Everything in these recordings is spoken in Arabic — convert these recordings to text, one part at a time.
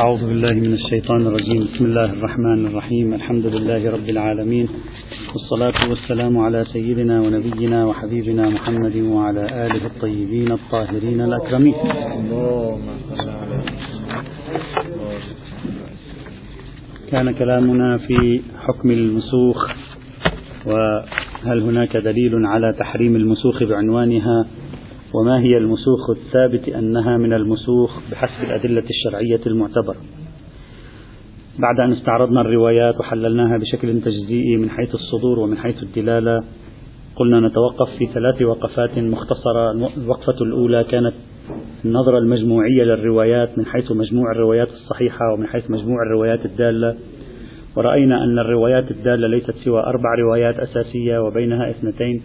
أعوذ بالله من الشيطان الرجيم. بسم الله الرحمن الرحيم. الحمد لله رب العالمين. والصلاة والسلام على سيدنا ونبينا وحبيبنا محمد وعلى آله الطيبين الطاهرين الأكرمين. كان كلامنا في حكم المسوخ وهل هناك دليل على تحريم المسوخ بعنوانها؟ وما هي المسوخ الثابت أنها من المسوخ بحسب الأدلة الشرعية المعتبرة. بعد أن استعرضنا الروايات وحللناها بشكل تجزئي من حيث الصدور ومن حيث الدلالة قلنا نتوقف في ثلاث وقفات مختصرة. الوقفة الأولى كانت النظرة المجموعية للروايات من حيث مجموع الروايات الصحيحة ومن حيث مجموع الروايات الدالة. ورأينا أن الروايات الدالة ليست سوى أربع روايات أساسية وبينها اثنتين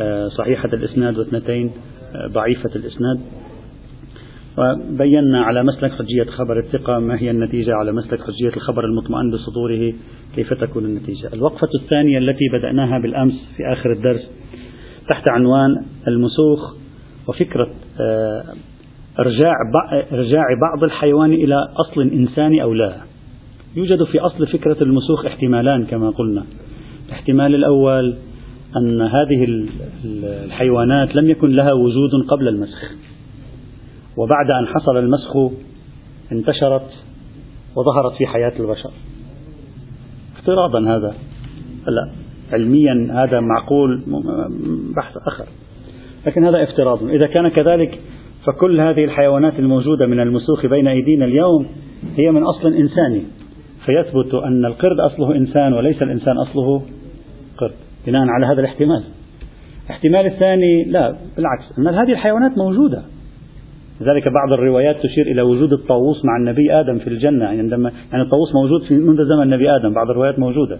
آه، صحيحة الإسناد واثنتين. ضعيفة الإسناد. وبينا على مسلك حجية خبر الثقة ما هي النتيجة على مسلك حجية الخبر المطمئن بصدوره كيف تكون النتيجة؟ الوقفة الثانية التي بدأناها بالأمس في آخر الدرس تحت عنوان المسوخ وفكرة آه، إرجاع إرجاع بعض الحيوان إلى أصل إنساني أو لا. يوجد في أصل فكرة المسوخ احتمالان كما قلنا. الاحتمال الأول أن هذه الحيوانات لم يكن لها وجود قبل المسخ. وبعد أن حصل المسخ انتشرت وظهرت في حياة البشر. افتراضا هذا. لا علميا هذا معقول بحث آخر. لكن هذا افتراض. إذا كان كذلك فكل هذه الحيوانات الموجودة من المسوخ بين أيدينا اليوم هي من أصل إنساني. فيثبت أن القرد أصله إنسان وليس الإنسان أصله قرد. بناء على هذا الاحتمال. الاحتمال الثاني لا بالعكس أن هذه الحيوانات موجودة. لذلك بعض الروايات تشير إلى وجود الطاووس مع النبي آدم في الجنة. يعني عندما يعني الطاووس موجود في منذ زمن النبي آدم بعض الروايات موجودة.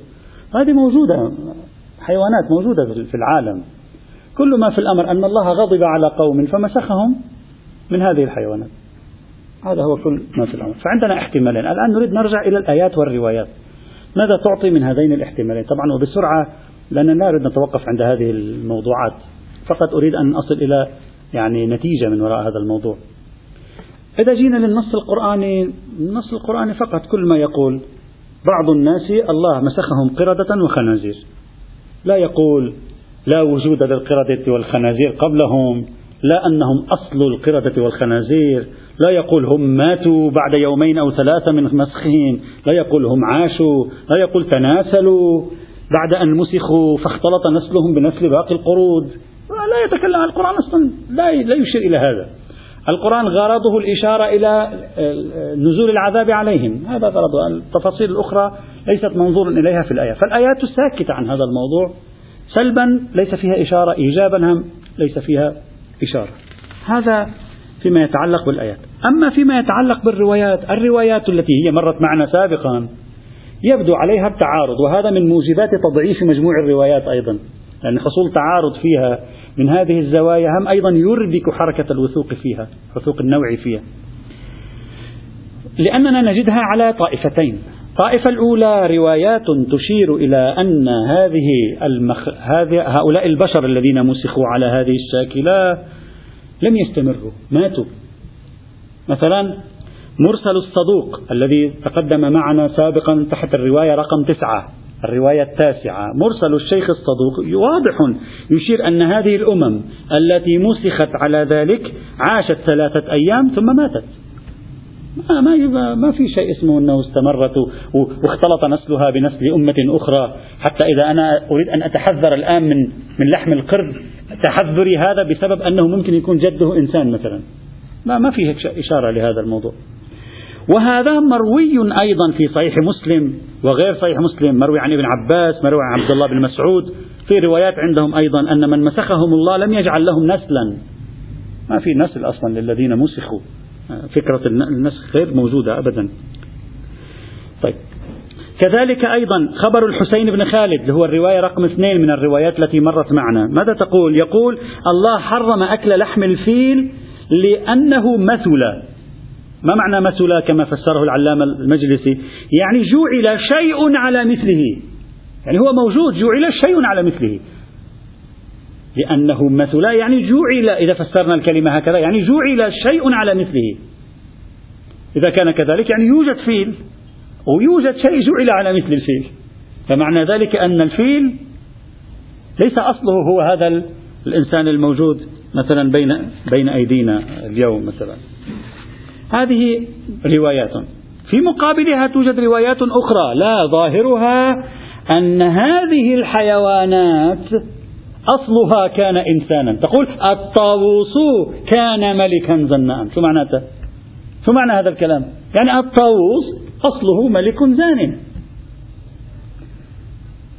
هذه موجودة حيوانات موجودة في العالم. كل ما في الأمر أن الله غضب على قوم فمسخهم من هذه الحيوانات. هذا هو كل ما في الأمر. فعندنا احتمالين. الآن نريد نرجع إلى الآيات والروايات. ماذا تعطي من هذين الاحتمالين؟ طبعا وبسرعة لأننا لا نريد نتوقف عند هذه الموضوعات. فقط أريد أن أصل إلى يعني نتيجة من وراء هذا الموضوع. إذا جينا للنص القرآني النص القرآني فقط كل ما يقول بعض الناس الله مسخهم قردة وخنازير. لا يقول لا وجود للقردة والخنازير قبلهم لا أنهم أصل القردة والخنازير. لا يقول هم ماتوا بعد يومين أو ثلاثة من مسخهم. لا يقول هم عاشوا. لا يقول تناسلوا. بعد أن مسخوا فاختلط نسلهم بنسل باقي القرود. لا يتكلم عن القرآن أصلا. لا لا يشير إلى هذا. القرآن غرضه الإشارة إلى نزول العذاب عليهم. هذا غرضه. التفاصيل الأخرى ليست منظور إليها في الآية. فالآيات ساكتة عن هذا الموضوع. سلبا ليس فيها إشارة. إيجابا هم ليس فيها إشارة. هذا فيما يتعلق بالآيات. أما فيما يتعلق بالروايات الروايات التي هي مرت معنا سابقا يبدو عليها التعارض وهذا من موجبات تضعيف مجموع الروايات أيضا. لأن حصول تعارض فيها من هذه الزوايا هم أيضا يربك حركة الوثوق فيها وثوق النوع فيها. لأننا نجدها على طائفتين. الطائفة الأولى روايات تشير إلى أن هذه المخ... هذه هؤلاء البشر الذين مسخوا على هذه الشاكلة لم يستمروا ماتوا. مثلا مرسل الصدوق الذي تقدم معنا سابقا تحت الرواية رقم تسعة الرواية التاسعة. مرسل الشيخ الصدوق واضح يشير أن هذه الأمم التي مسخت على ذلك عاشت ثلاثة أيام ثم ماتت. ما, ما, في شيء اسمه أنه استمرت واختلط نسلها بنسل أمة أخرى. حتى إذا أنا أريد أن أتحذر الآن من من لحم القرد تحذري هذا بسبب أنه ممكن يكون جده إنسان مثلا. ما ما فيه إشارة لهذا الموضوع. وهذا مروي أيضا في صحيح مسلم وغير صحيح مسلم مروي عن ابن عباس مروي عن عبد الله بن مسعود. في روايات عندهم أيضا أن من مسخهم الله لم يجعل لهم نسلا. ما في نسل أصلا للذين مسخوا. فكرة النسخ غير موجودة أبدا. طيب. كذلك أيضا خبر الحسين بن خالد اللي هو الرواية رقم اثنين من الروايات التي مرت معنا. ماذا تقول؟ يقول الله حرم أكل لحم الفيل لأنه مثل. ما معنى مثل كما فسره العلامة المجلسي؟ يعني جعل شيء على مثله. يعني هو موجود جعل شيء على مثله. لأنه مثل يعني جعل إذا فسرنا الكلمة هكذا يعني جعل شيء على مثله. إذا كان كذلك يعني يوجد فيل ويوجد شيء جعل على مثل الفيل. فمعنى ذلك أن الفيل ليس أصله هو هذا الإنسان الموجود مثلا بين بين أيدينا اليوم مثلا. هذه روايات. في مقابلها توجد روايات أخرى لا ظاهرها أن هذه الحيوانات أصلها كان إنسانا. تقول الطاووس كان ملكا زناء. شو معناته؟ شو معنى هذا الكلام؟ يعني الطاووس أصله ملك زان.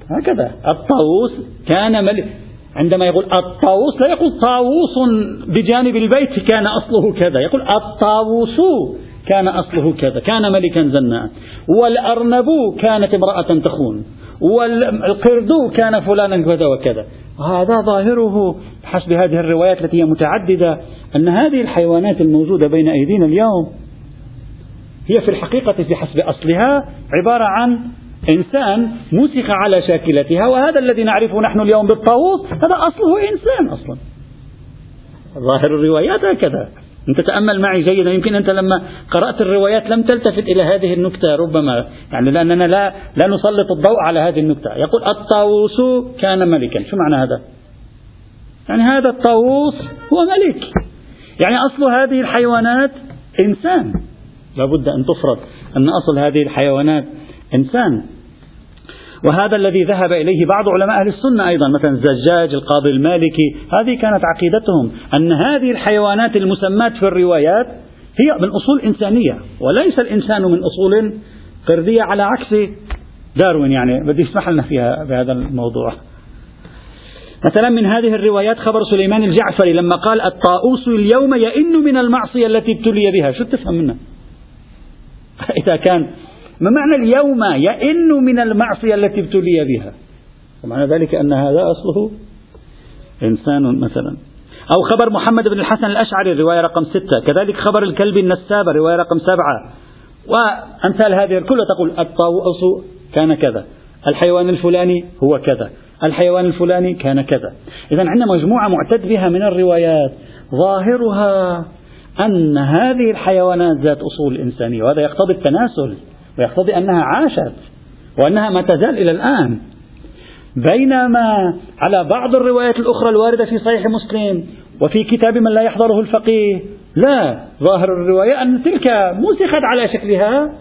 هكذا. الطاووس كان ملك. عندما يقول الطاووس لا يقول طاووس بجانب البيت كان أصله كذا. يقول الطاووس كان أصله كذا. كان ملكا زناء. والأرنب كانت امرأة تخون. والقرد كان فلانا كذا وكذا. هذا ظاهره حسب هذه الروايات التي هي متعددة أن هذه الحيوانات الموجودة بين أيدينا اليوم هي في الحقيقة في حسب أصلها عبارة عن إنسان مسخ على شاكلتها وهذا الذي نعرفه نحن اليوم بالطاووس هذا أصله إنسان أصلا. ظاهر الروايات هكذا. أنت تأمل معي جيدا يمكن أنت لما قرأت الروايات لم تلتفت إلى هذه النكتة ربما يعني لأننا لا لا نسلط الضوء على هذه النكتة. يقول الطاووس كان ملكا. شو معنى هذا؟ يعني هذا الطاووس هو ملك. يعني أصل هذه الحيوانات إنسان. لابد أن تفرض أن أصل هذه الحيوانات إنسان. وهذا الذي ذهب إليه بعض علماء أهل السنة أيضا مثلا الزجاج القاضي المالكي هذه كانت عقيدتهم أن هذه الحيوانات المسمات في الروايات هي من أصول إنسانية وليس الإنسان من أصول قردية على عكس داروين يعني. بدي يسمح لنا فيها بهذا الموضوع. مثلا من هذه الروايات خبر سليمان الجعفري لما قال الطاؤوس اليوم يئن من المعصية التي ابتلي بها. شو تفهم منها؟ إذا كان ما معنى اليوم يئن من المعصية التي ابتلي بها؟ ومعنى ذلك أن هذا أصله إنسان مثلا. أو خبر محمد بن الحسن الأشعري الرواية رقم ستة. كذلك خبر الكلب النسابة رواية رقم سبعة. وأمثال هذه كلها تقول الطاووس كان كذا. الحيوان الفلاني هو كذا. الحيوان الفلاني كان كذا. إذا عندنا مجموعة معتد بها من الروايات. ظاهرها أن هذه الحيوانات ذات أصول إنسانية وهذا يقتضي التناسل. ويقتضي أنها عاشت وأنها ما تزال إلى الآن. بينما على بعض الروايات الأخرى الواردة في صحيح مسلم وفي كتاب من لا يحضره الفقيه لا ظاهر الرواية أن تلك مسخت على شكلها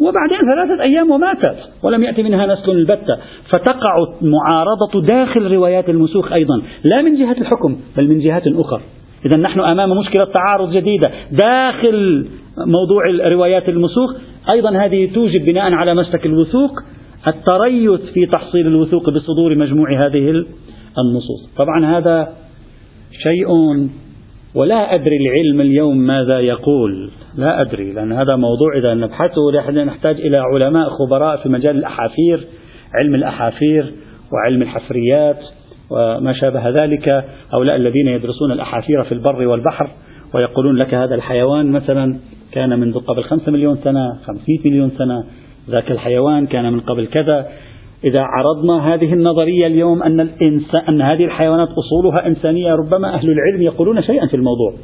وبعدين ثلاثة أيام وماتت ولم يأتي منها نسل البتة. فتقع معارضة داخل روايات المسوخ أيضا لا من جهة الحكم بل من جهات أخرى. إذا نحن أمام مشكلة تعارض جديدة داخل موضوع روايات المسوخ أيضا هذه توجب بناء على مسلك الوثوق التريث في تحصيل الوثوق بصدور مجموع هذه النصوص. طبعا هذا شيء ولا أدري العلم اليوم ماذا يقول. لا أدري لأن هذا موضوع إذا نبحثه نحتاج إلى علماء خبراء في مجال الأحافير علم الأحافير وعلم الحفريات وما شابه ذلك. هؤلاء الذين يدرسون الأحافير في البر والبحر ويقولون لك هذا الحيوان مثلا كان منذ قبل خمسة مليون سنة خمسمائة مليون سنة. ذاك الحيوان كان من قبل كذا. إذا عرضنا هذه النظرية اليوم أن الإنسان أن هذه الحيوانات أصولها إنسانية ربما أهل العلم يقولون شيئا في الموضوع.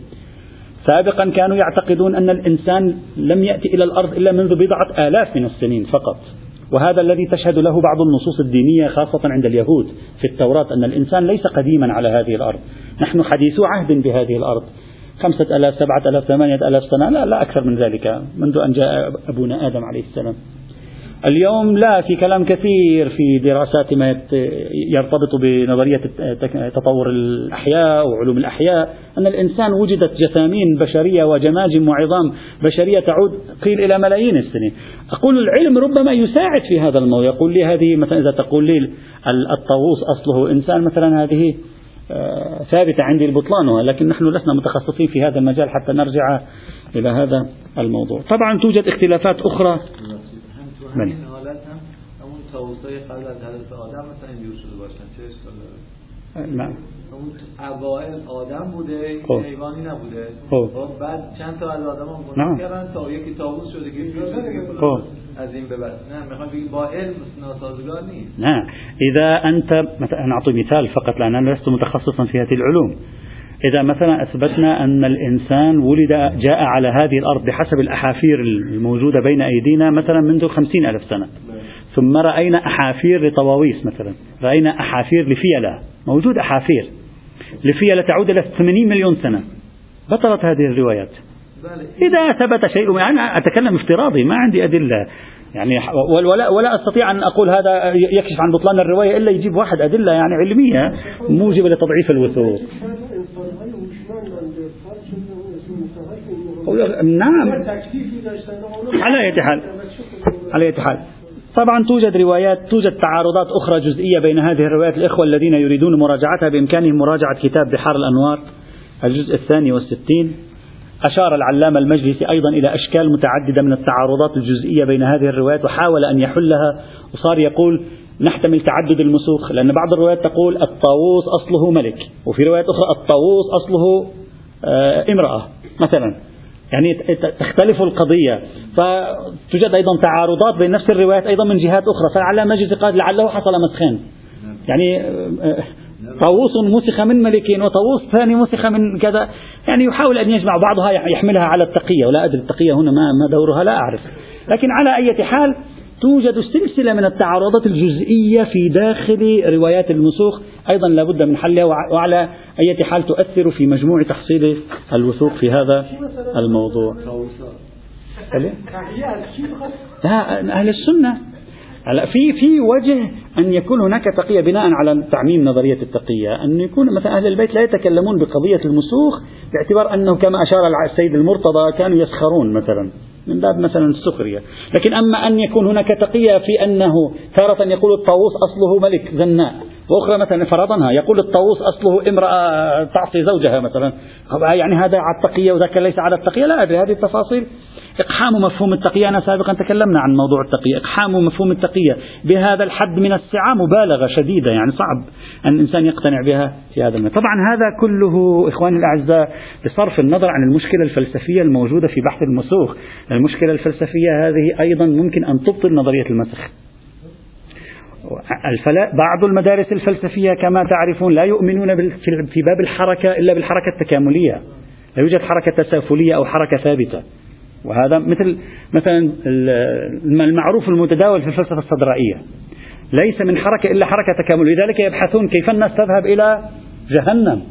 سابقا كانوا يعتقدون أن الإنسان لم يأتي إلى الأرض إلا منذ بضعة آلاف من السنين فقط. وهذا الذي تشهد له بعض النصوص الدينية خاصة عند اليهود في التوراة أن الإنسان ليس قديما على هذه الأرض. نحن حديثو عهد بهذه الأرض. خمسة ألاف سبعة ألاف ثمانية ألاف سنة. لا, لا أكثر من ذلك منذ أن جاء أبونا آدم عليه السلام. اليوم لا في كلام كثير في دراسات ما يرتبط بنظرية تطور الأحياء وعلوم الأحياء أن الإنسان وجدت جثامين بشرية وجماجم وعظام بشرية تعود قيل إلى ملايين السنين. أقول العلم ربما يساعد في هذا الموضوع. يقول لي هذه مثلا إذا تقول لي الطاووس أصله إنسان مثلا هذه ثابتة عندي البطلان لكن نحن لسنا متخصصين في هذا المجال حتى نرجع إلى هذا الموضوع. طبعا توجد اختلافات أخرى. من؟ نعم. اوائل آدم بوده خب. حیوانی نبوده. خب. بعد چند تا از آدم هم نعم. کردن تا یکی طاووس شده که دیگه خب. از این به بعد. نه میخوام بگی با علم ناسازگار نیست. نعم إذا أنت مثلا أنا أعطي مثال فقط لأن أنا لست متخصصا في هذه العلوم. إذا مثلا أثبتنا أن الإنسان ولد جاء على هذه الأرض بحسب الأحافير الموجودة بين أيدينا مثلا منذ خمسين ألف سنة. ثم رأينا أحافير لطواويس مثلا. رأينا أحافير لفيلة. موجود أحافير. لفيلة تعود إلى 80 مليون سنة. بطلت هذه الروايات. إذا ثبت شيء أنا أتكلم افتراضي ما عندي أدلة. يعني ولا ولا أستطيع أن أقول هذا يكشف عن بطلان الرواية إلا يجيب واحد أدلة يعني علمية موجبة لتضعيف الوثوق. نعم. على أي حال. على أي حال. طبعا توجد روايات توجد تعارضات أخرى جزئية بين هذه الروايات الإخوة الذين يريدون مراجعتها بإمكانهم مراجعة كتاب بحار الأنوار الجزء الثاني والستين. أشار العلامة المجلسي أيضا إلى أشكال متعددة من التعارضات الجزئية بين هذه الروايات وحاول أن يحلها وصار يقول نحتمل تعدد المسوخ لأن بعض الروايات تقول الطاووس أصله ملك وفي روايات أخرى الطاووس أصله آه، امرأة مثلا. يعني تختلف القضية. فتوجد أيضا تعارضات بين نفس الروايات أيضا من جهات أخرى. فالعلامة المجلسي قال لعله حصل مسخين يعني آه، طاووس مسخ من ملك وطاووس ثاني مسخ من كذا. يعني يحاول أن يجمع بعضها يحملها على التقية. ولا أدري التقية هنا ما ما دورها لا أعرف. لكن على أي حال توجد سلسلة من التعارضات الجزئية في داخل روايات المسوخ أيضا لابد من حلها وعلى أي حال تؤثر في مجموع تحصيل الوثوق في هذا الموضوع. لا أهل السنة. هلا في في وجه أن يكون هناك تقية بناء على تعميم نظرية التقية، أن يكون مثلا أهل البيت لا يتكلمون بقضية المسوخ باعتبار أنه كما أشار السيد المرتضى كانوا يسخرون مثلا. من باب مثلا السخرية، لكن أما أن يكون هناك تقية في أنه تارة يقول الطاووس أصله ملك زناء، وأخرى مثلا فرضنها يقول الطاووس أصله امرأة تعصي زوجها مثلا، يعني هذا على التقية وذاك ليس على التقية، لا أدري هذه التفاصيل إقحام مفهوم التقية. أنا سابقا تكلمنا عن موضوع التقية. إقحام مفهوم التقية. بهذا الحد من السعة مبالغة شديدة. يعني صعب أن الإنسان يقتنع بها في هذا المكان. طبعا هذا كله إخواني الأعزاء بصرف النظر عن المشكلة الفلسفية الموجودة في بحث المسوخ. المشكلة الفلسفية هذه أيضا ممكن أن تبطل نظرية المسخ. بعض المدارس الفلسفية كما تعرفون لا يؤمنون في باب الحركة إلا بالحركة التكاملية. لا يوجد حركة تسافلية أو حركة ثابتة. وهذا مثل مثلا المعروف المتداول في الفلسفة الصدرائية. ليس من حركة إلا حركة تكامل. لذلك يبحثون كيف الناس تذهب إلى جهنم.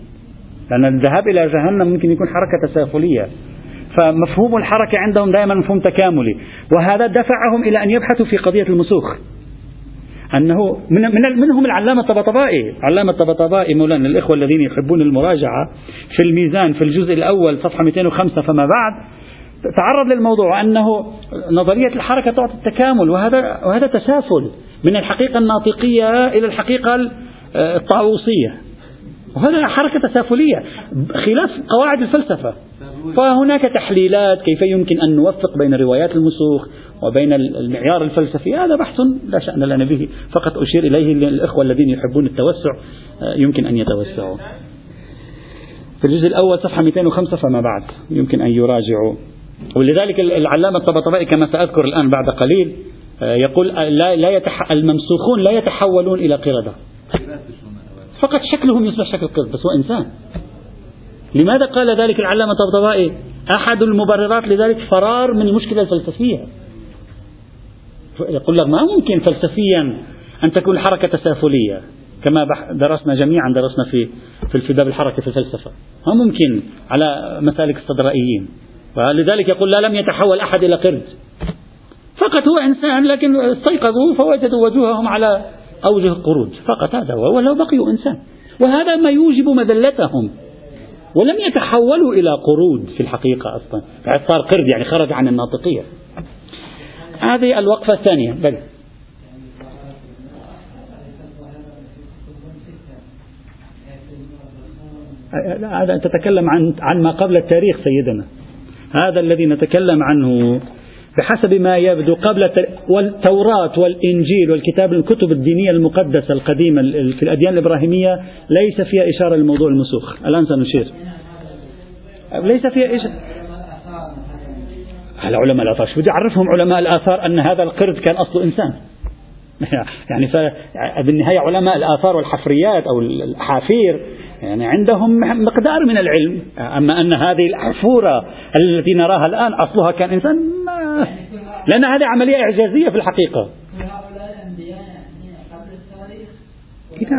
لأن الذهاب إلى جهنم ممكن يكون حركة تسافلية فمفهوم الحركة عندهم دائما مفهوم تكاملي. وهذا دفعهم إلى أن يبحثوا في قضية المسوخ. أنه من من منهم العلامة الطبطبائي، العلامة الطبطبائي مولانا الإخوة الذين يحبون المراجعة في الميزان في الجزء الأول صفحة 205 فما بعد. تعرض للموضوع أنه نظرية الحركة تعطي التكامل وهذا وهذا تسافل من الحقيقة الناطقية إلى الحقيقة الطاووسية. وهذا حركة تسافلية خلاف قواعد الفلسفة. فهناك تحليلات كيف يمكن أن نوفق بين روايات المسوخ وبين المعيار الفلسفي. هذا بحث لا شأن لنا به فقط أشير إليه للإخوة الذين يحبون التوسع يمكن أن يتوسعوا. في الجزء الأول صفحة 205 فما بعد يمكن أن يراجعوا. ولذلك العلامة الطبطبائي كما سأذكر الآن بعد قليل آه، يقول آه، لا لا يتح... الممسوخون لا يتحولون إلى قردة. فقط شكلهم يصبح شكل قرد بس هو إنسان. لماذا قال ذلك العلامة الطبطبائي؟ أحد المبررات لذلك فرار من المشكلة الفلسفية يقول لك ما ممكن فلسفيا أن تكون الحركة تسافلية كما درسنا جميعا درسنا في في باب الحركة في الفلسفة. ما ممكن على مسالك الصدرائيين فلذلك يقول لا لم يتحول أحد إلى قرد. فقط هو إنسان لكن استيقظوا فوجدوا وجوههم على أوجه قرود فقط هذا هو ولو بقيوا إنسان. وهذا ما يوجب مذلتهم. ولم يتحولوا إلى قرود في الحقيقة أصلا. صار قرد يعني خرج عن الناطقية. هذه الوقفة الثانية. بل. هذا تتكلم عن عن ما قبل التاريخ سيدنا. هذا الذي نتكلم عنه بحسب ما يبدو قبل والتوراة والإنجيل والكتاب الكتب الدينية المقدسة القديمة في الأديان الإبراهيمية ليس فيها إشارة لموضوع المسوخ. الآن سنشير. ليس فيها إشارة على علماء الآثار شو بدي أعرفهم علماء الآثار أن هذا القرد كان أصله إنسان؟ يعني بالنهاية علماء الآثار والحفريات أو الأحافير يعني عندهم مقدار من العلم. أما أن هذه الأحفورة التي نراها الآن أصلها كان إنسان ما لأن هذه عملية إعجازية في الحقيقة.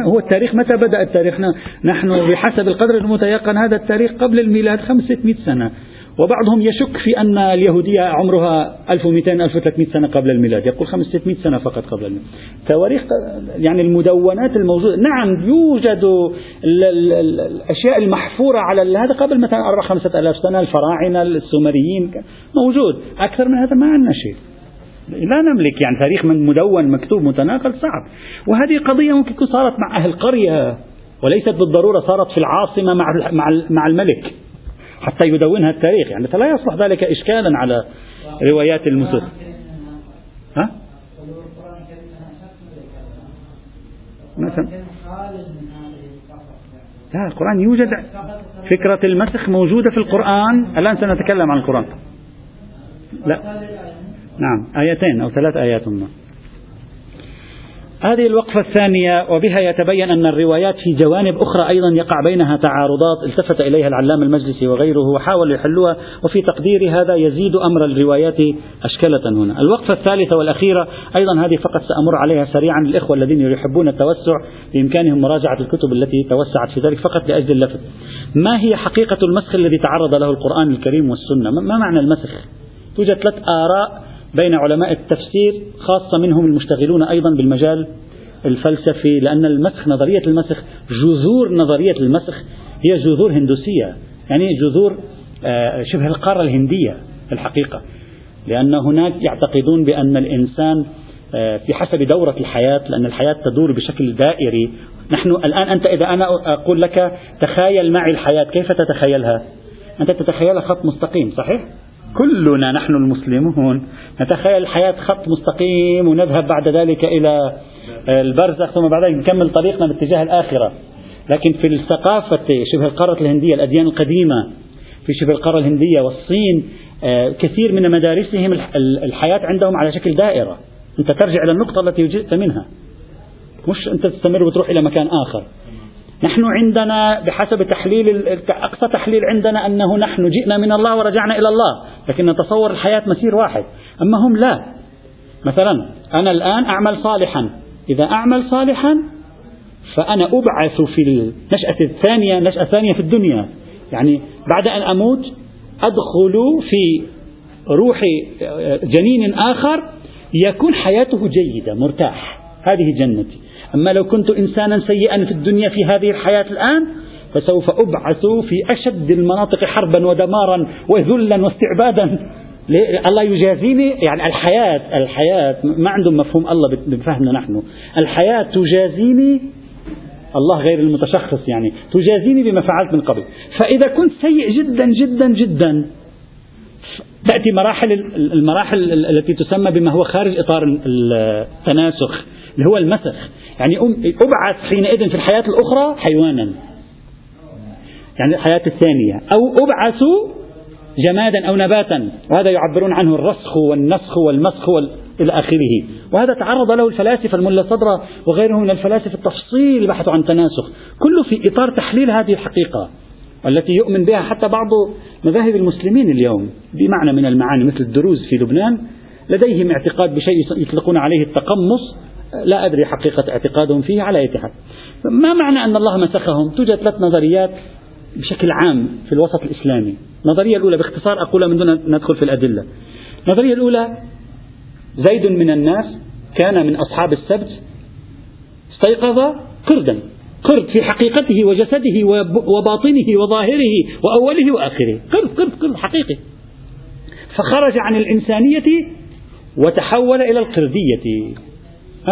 هو التاريخ متى بدأ التاريخ؟ نحن بحسب القدر المتيقن هذا التاريخ قبل الميلاد 500 سنة. وبعضهم يشك في أن اليهودية عمرها 1200 1300 سنة قبل الميلاد يقول 500 سنة فقط قبل الميلاد. تواريخ يعني المدونات الموجودة نعم يوجد الأشياء المحفورة على هذا قبل مثلا 4 5000 سنة الفراعنة السومريين موجود. أكثر من هذا ما عندنا شيء. لا نملك يعني تاريخ من مدون مكتوب متناقل صعب. وهذه قضية ممكن تكون صارت مع أهل قرية وليست بالضرورة صارت في العاصمة مع مع الملك. حتى يدونها التاريخ. يعني فلا يصبح ذلك إشكالا على روايات المسلم. ها؟ مثلا. لا القرآن يوجد. فكرة المسخ موجودة في القرآن. الآن سنتكلم عن القرآن. لا. نعم آيتين أو ثلاث آيات ما هذه الوقفة الثانية وبها يتبين أن الروايات في جوانب أخرى أيضا يقع بينها تعارضات التفت إليها العلام المجلسي وغيره وحاولوا يحلوها وفي تقديري هذا يزيد أمر الروايات أشكلة هنا. الوقفة الثالثة والأخيرة أيضا هذه فقط سأمر عليها سريعا الإخوة الذين يحبون التوسع بإمكانهم مراجعة الكتب التي توسعت في ذلك فقط لأجل اللفت. ما هي حقيقة المسخ الذي تعرض له القرآن الكريم والسنة؟ ما معنى المسخ؟ توجد ثلاث آراء بين علماء التفسير خاصة منهم المشتغلون أيضا بالمجال الفلسفي لأن المسخ نظرية المسخ جذور نظرية المسخ هي جذور هندوسية يعني جذور آه، شبه القارة الهندية في الحقيقة. لأن هناك يعتقدون بأن الإنسان آه، في حسب دورة الحياة لأن الحياة تدور بشكل دائري. نحن الآن أنت إذا أنا أقول لك تخيل معي الحياة كيف تتخيلها؟ أنت تتخيلها خط مستقيم صحيح؟ كلنا نحن المسلمون. نتخيل الحياة خط مستقيم ونذهب بعد ذلك إلى البرزخ ثم بعد ذلك نكمل طريقنا باتجاه الآخرة. لكن في الثقافة شبه القارة الهندية الأديان القديمة في شبه القارة الهندية والصين آه، كثير من مدارسهم الحياة عندهم على شكل دائرة. أنت ترجع إلى النقطة التي جئت منها. مش أنت تستمر وتروح إلى مكان آخر. نحن عندنا بحسب تحليل أقصى تحليل عندنا أنه نحن جئنا من الله ورجعنا إلى الله لكن نتصور الحياة مسير واحد. أما هم لا. مثلا أنا الآن أعمل صالحا. إذا أعمل صالحا فأنا أبعث في النشأة الثانية نشأة ثانية في الدنيا. يعني بعد أن أموت أدخل في روح جنين آخر يكون حياته جيدة مرتاح. هذه جنتي. أما لو كنت إنسانا سيئا في الدنيا في هذه الحياة الآن فسوف أبعث في أشد المناطق حربا ودمارا وذلا واستعبادا. الله يجازيني يعني الحياة الحياة ما عندهم مفهوم الله بفهمنا نحن. الحياة تجازيني الله غير المتشخص يعني تجازيني بما فعلت من قبل. فإذا كنت سيء جدا جدا جدا تأتي مراحل المراحل التي تسمى بما هو خارج إطار التناسخ. اللي هو المسخ. يعني أبعث حينئذ في الحياة الأخرى حيوانا. يعني الحياة الثانية. أو أبعث جمادا أو نباتا. وهذا يعبرون عنه الرسخ والنسخ والمسخ وال... إلى آخره. وهذا تعرض له الفلاسفة الملا صدرة وغيرهم من الفلاسفة التفصيل بحثوا عن تناسخ. كله في إطار تحليل هذه الحقيقة التي يؤمن بها حتى بعض مذاهب المسلمين اليوم. بمعنى من المعاني مثل الدروز في لبنان. لديهم اعتقاد بشيء يطلقون عليه التقمص. لا أدري حقيقة اعتقادهم فيه على أي حال. ما معنى أن الله مسخهم؟ توجد ثلاث نظريات بشكل عام في الوسط الإسلامي. النظرية الأولى باختصار أقولها من دون أن ندخل في الأدلة. النظرية الأولى زيد من الناس كان من أصحاب السبت استيقظ قردا قرد في حقيقته وجسده وباطنه وظاهره وأوله وآخره. قرد قرد قرد حقيقي. فخرج عن الإنسانية وتحول إلى القردية.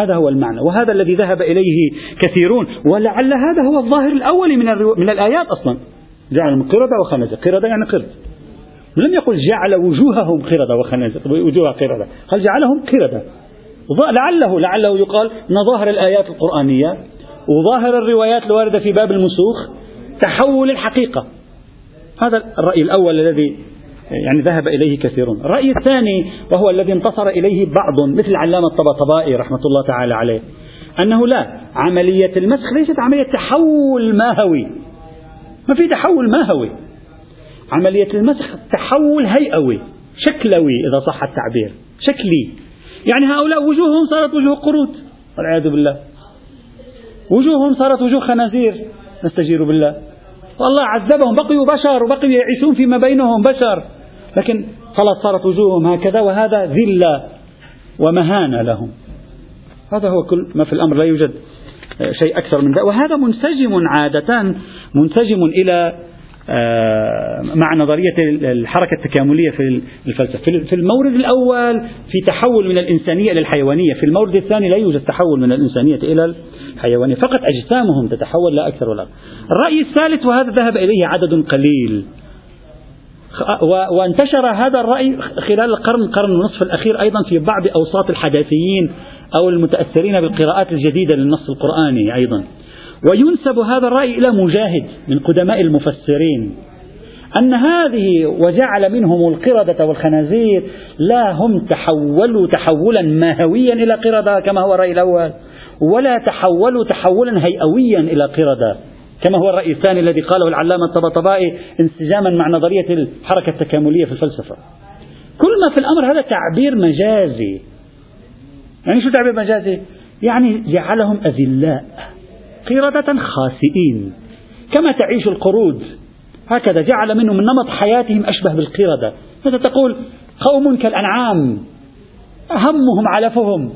هذا هو المعنى وهذا الذي ذهب إليه كثيرون ولعل هذا هو الظاهر الأول من. من الآيات أصلا. جعلهم قردة وخنزة قردة يعني قرد. لم يقل جعل وجوههم قردة وخنزة وجوه قردة قال جعلهم قردة. لعله لعله يقال أن ظاهر الآيات القرآنية وظاهر الروايات الواردة في باب المسوخ تحول الحقيقة. هذا الرأي الأول الذي يعني ذهب إليه كثيرون. الرأي الثاني وهو الذي انتصر إليه بعض مثل العلامة الطبطبائي رحمة الله تعالى عليه أنه لا عملية المسخ ليست عملية تحول ماهوي. ما في تحول ماهوي. عملية المسخ تحول هيئوي شكلوي إذا صح التعبير شكلي. يعني هؤلاء وجوههم صارت وجوه قرود والعياذ بالله. وجوههم صارت وجوه خنازير نستجير بالله. والله عذبهم بقيوا بشر وبقيوا يعيشون فيما بينهم بشر. لكن خلاص صارت وجوههم هكذا وهذا ذلة ومهانة لهم. هذا هو كل ما في الأمر لا يوجد شيء أكثر من ذلك وهذا منسجم عادة منسجم إلى آه، مع نظرية الحركة التكاملية في الفلسفة. في المورد الأول في تحول من الإنسانية إلى الحيوانية. في المورد الثاني لا يوجد تحول من الإنسانية إلى الحيوانية. فقط أجسامهم تتحول لا أكثر ولا أقل. الرأي الثالث وهذا ذهب إليه عدد قليل. وانتشر هذا الرأي خلال القرن القرن ونصف الأخير أيضا في بعض أوساط الحداثيين أو المتأثرين بالقراءات الجديدة للنص القرآني أيضا. وينسب هذا الرأي إلى مجاهد من قدماء المفسرين أن هذه وجعل منهم القردة والخنازير لا هم تحولوا تحولا ماهويا إلى قردة كما هو الرأي الأول ولا تحولوا تحولا هيئويا إلى قردة. كما هو الرأي الثاني الذي قاله العلامة الطبطبائي انسجاما مع نظرية الحركة التكاملية في الفلسفة. كل ما في الأمر هذا تعبير مجازي. يعني شو تعبير مجازي؟ يعني جعلهم أذلاء قردة خاسئين. كما تعيش القرود. هكذا جعل منهم نمط حياتهم أشبه بالقردة مثل تقول؟ قوم كالأنعام. همهم علفهم.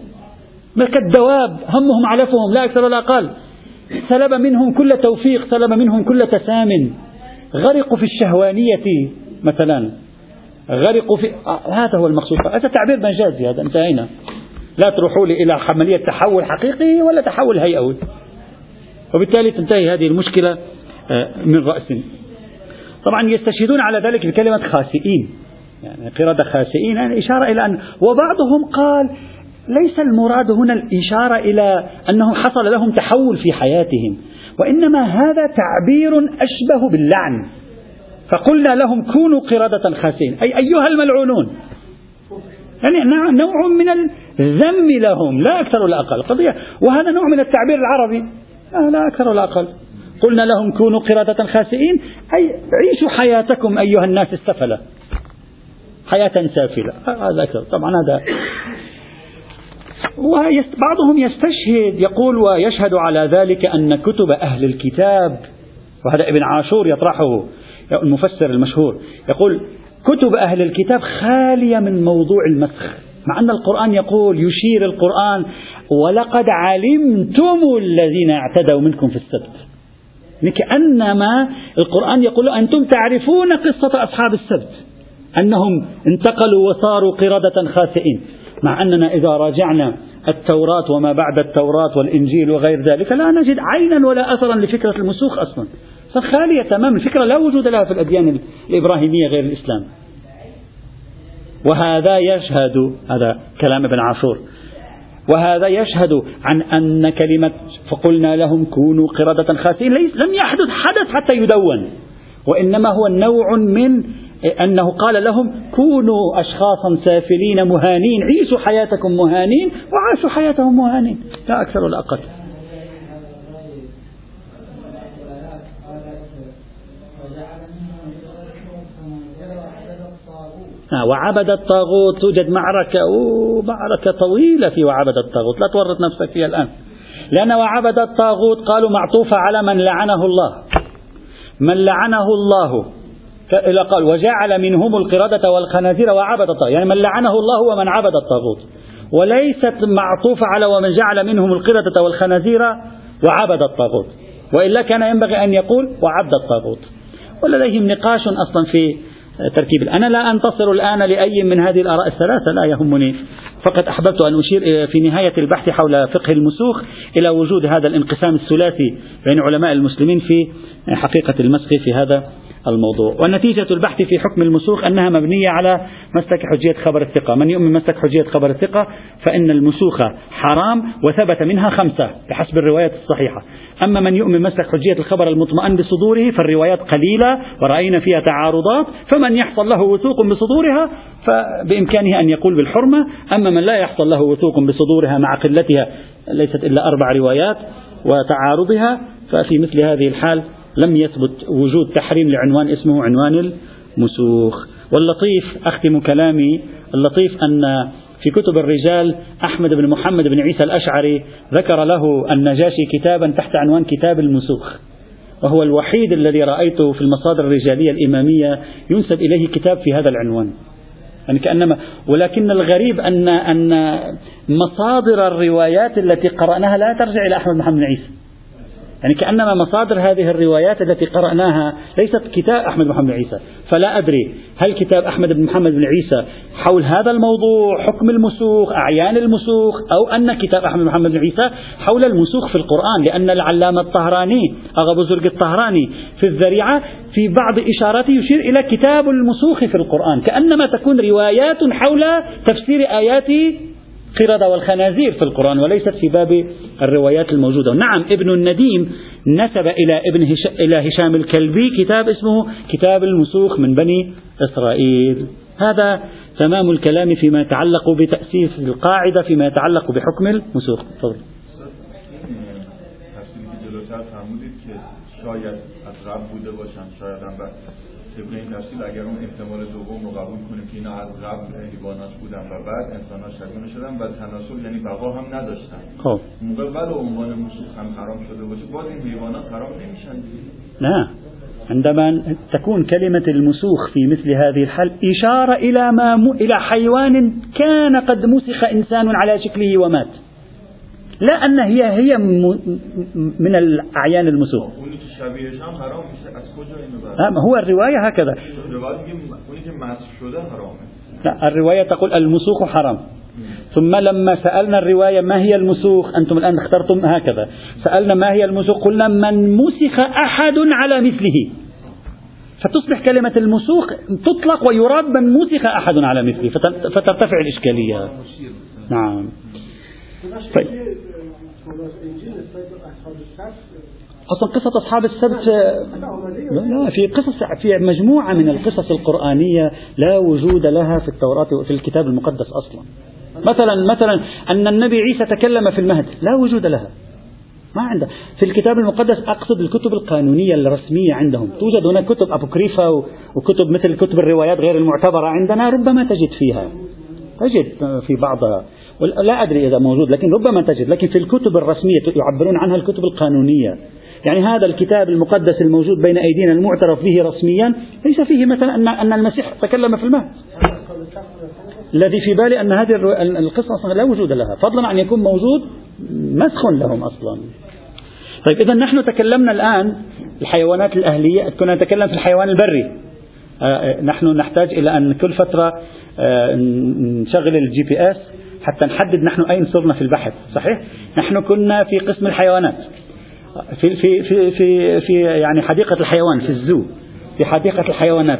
كالدواب همهم علفهم. لا أكثر ولا أقل. سلب منهم كل توفيق سلب منهم كل تسام. غرقوا في الشهوانية مثلا. غرقوا في آه هذا هو المقصود. هذا تعبير مجازي هذا انتهينا. لا تروحوا لي إلى عملية تحول حقيقي ولا تحول هيئوي. وبالتالي تنتهي هذه المشكلة آه، من رأس. طبعا يستشهدون على ذلك بكلمة خاسئين. يعني قردة خاسئين. يعني إشارة إلى أن وبعضهم قال ليس المراد هنا الإشارة إلى أنه حصل لهم تحول في حياتهم وإنما هذا تعبير أشبه باللعن. فقلنا لهم كونوا قردة خاسئين أي أيها الملعونون. يعني نوع من الذم لهم لا أكثر ولا أقل. قضية. وهذا نوع من التعبير العربي. لا أكثر ولا أقل. قلنا لهم كونوا قردة خاسئين أي عيشوا حياتكم أيها الناس السفلة حياة سافلة. هذا أكثر. طبعا هذا وبعضهم يستشهد يقول ويشهد على ذلك أن كتب أهل الكتاب. وهذا ابن عاشور يطرحه المفسر المشهور. يقول كتب أهل الكتاب خالية من موضوع المسخ. مع أن القرآن يقول يشير القرآن ولقد علمتم الذين اعتدوا منكم في السبت. كأنما القرآن يقول أنتم تعرفون قصة أصحاب السبت. أنهم انتقلوا وصاروا قردة خاسئين. مع أننا إذا راجعنا التوراة وما بعد التوراة والإنجيل وغير ذلك لا نجد عينا ولا أثرا لفكرة المسوخ أصلا. خالية تماما الفكرة لا وجود لها في الأديان الإبراهيمية غير الإسلام. وهذا يشهد هذا كلام ابن عاشور. وهذا يشهد عن أن كلمة فقلنا لهم كونوا قردة خاسئين لم يحدث حدث حتى يدون. وإنما هو نوع من أنه قال لهم كونوا أشخاصا سافلين مهانين عيشوا حياتكم مهانين وعاشوا حياتهم مهانين. لا أكثر ولا أقل. آه، وعبد الطاغوت توجد معركة معركة طويلة في وعبد الطاغوت لا تورط نفسك فيها الآن. لأن وعبد الطاغوت قالوا معطوفة على من لعنه الله. من لعنه الله. إلى قال وجعل منهم القردة والخنازير وعبد الطاغوت. يعني من لعنه الله ومن عبد الطاغوت. وليست معطوفة على ومن جعل منهم القردة والخنازير وعبد الطاغوت. وإلا كان ينبغي أن يقول وعبد الطاغوت. ولديهم نقاش أصلا في تركيب أنا لا أنتصر الآن لأي من هذه الآراء الثلاثة لا يهمني. فقط أحببت أن أشير في نهاية البحث حول فقه المسوخ إلى وجود هذا الانقسام الثلاثي بين علماء المسلمين في حقيقة المسخ في هذا الموضوع. ونتيجة البحث في حكم المسوخ أنها مبنية على مسلك حجية خبر الثقة. من يؤمن مسلك حجية خبر الثقة؟ فإن المسوخ حرام وثبت منها خمسة بحسب الروايات الصحيحة. أما من يؤمن مسلك حجية الخبر المطمئن بصدوره فالروايات قليلة ورأينا فيها تعارضات. فمن يحصل له وثوق بصدورها فبإمكانه أن يقول بالحرمة. أما من لا يحصل له وثوق بصدورها مع قلتها ليست إلا أربع روايات وتعارضها ففي مثل هذه الحال لم يثبت وجود تحريم لعنوان اسمه عنوان المسوخ. واللطيف أختم كلامي اللطيف أن في كتب الرجال أحمد بن محمد بن عيسى الأشعري ذكر له النجاشي كتابا تحت عنوان كتاب المسوخ. وهو الوحيد الذي رأيته في المصادر الرجالية الإمامية ينسب إليه كتاب في هذا العنوان. يعني كأنما ولكن الغريب أن أن مصادر الروايات التي قرأناها لا ترجع إلى أحمد محمد بن عيسى. يعني كأنما مصادر هذه الروايات التي قرأناها ليست كتاب أحمد بن محمد عيسى. فلا أدري هل كتاب أحمد بن محمد بن عيسى حول هذا الموضوع حكم المسوخ أعيان المسوخ أو أن كتاب أحمد بن محمد بن عيسى حول المسوخ في القرآن لأن العلامة الطهراني أغا بزرق الطهراني في الذريعة في بعض إشاراته يشير إلى كتاب المسوخ في القرآن. كأنما تكون روايات حول تفسير آيات القردة والخنازير في القرآن وليست في باب الروايات الموجودة. نعم ابن النديم نسب إلى ابن هش... إلى هشام الكلبي كتاب اسمه كتاب المسوخ من بني إسرائيل. هذا تمام الكلام فيما يتعلق بتأسيس القاعدة فيما يتعلق بحكم المسوخ. تفضل. شاید از رب بوده باشن شاید هم طبق این تفصیل اگر اون احتمال دوم رو قبول کنیم که اینا از قبل حیوانات بودن و بعد انسان ها شبیه شدن و تناسل یعنی بقا هم نداشتن. خب. موقع ولو عنوان مسوخ هم حرام شده باشه باز این حیوانات حرام نمیشن نه. عندما تكون كلمة المسوخ في مثل هذه الحال إشارة إلى ما م... إلى حيوان كان قد مسخ إنسان على شكله ومات. لا أن هي هي من الأعيان المسوخ هو الرواية هكذا لا الرواية تقول المسوخ حرام ثم لما سألنا الرواية ما هي المسوخ أنتم الآن اخترتم هكذا سألنا ما هي المسوخ قلنا من مسخ أحد على مثله فتصبح كلمة المسوخ تطلق ويراد من مسخ أحد على مثله فترتفع الإشكالية نعم طيب أصلا قصة أصحاب السبت لا في قصص في مجموعة من القصص القرآنية لا وجود لها في التوراة وفي الكتاب المقدس أصلا. مثلا مثلا أن النبي عيسى تكلم في المهد لا وجود لها. ما عنده في الكتاب المقدس أقصد الكتب القانونية الرسمية عندهم. توجد هناك كتب أبوكريفا وكتب مثل كتب الروايات غير المعتبرة عندنا ربما تجد فيها. تجد في بعضها. لا أدري إذا موجود لكن ربما تجد. لكن في الكتب الرسمية يعبرون عنها الكتب القانونية. يعني هذا الكتاب المقدس الموجود بين أيدينا المعترف به رسميا ليس فيه مثلا أن المسيح تكلم في المهد. الذي في بالي أن هذه القصة لا وجود لها. فضلا عن يكون موجود مسخ لهم أصلا. طيب إذا نحن تكلمنا الآن الحيوانات الأهلية كنا نتكلم في الحيوان البري. آه، آه، نحن نحتاج إلى أن كل فترة آه، نشغل ال GPS حتى نحدد نحن أين صرنا في البحث صحيح؟ نحن كنا في قسم الحيوانات. في في في في, في يعني حديقة الحيوان في ال zoo في حديقة الحيوانات.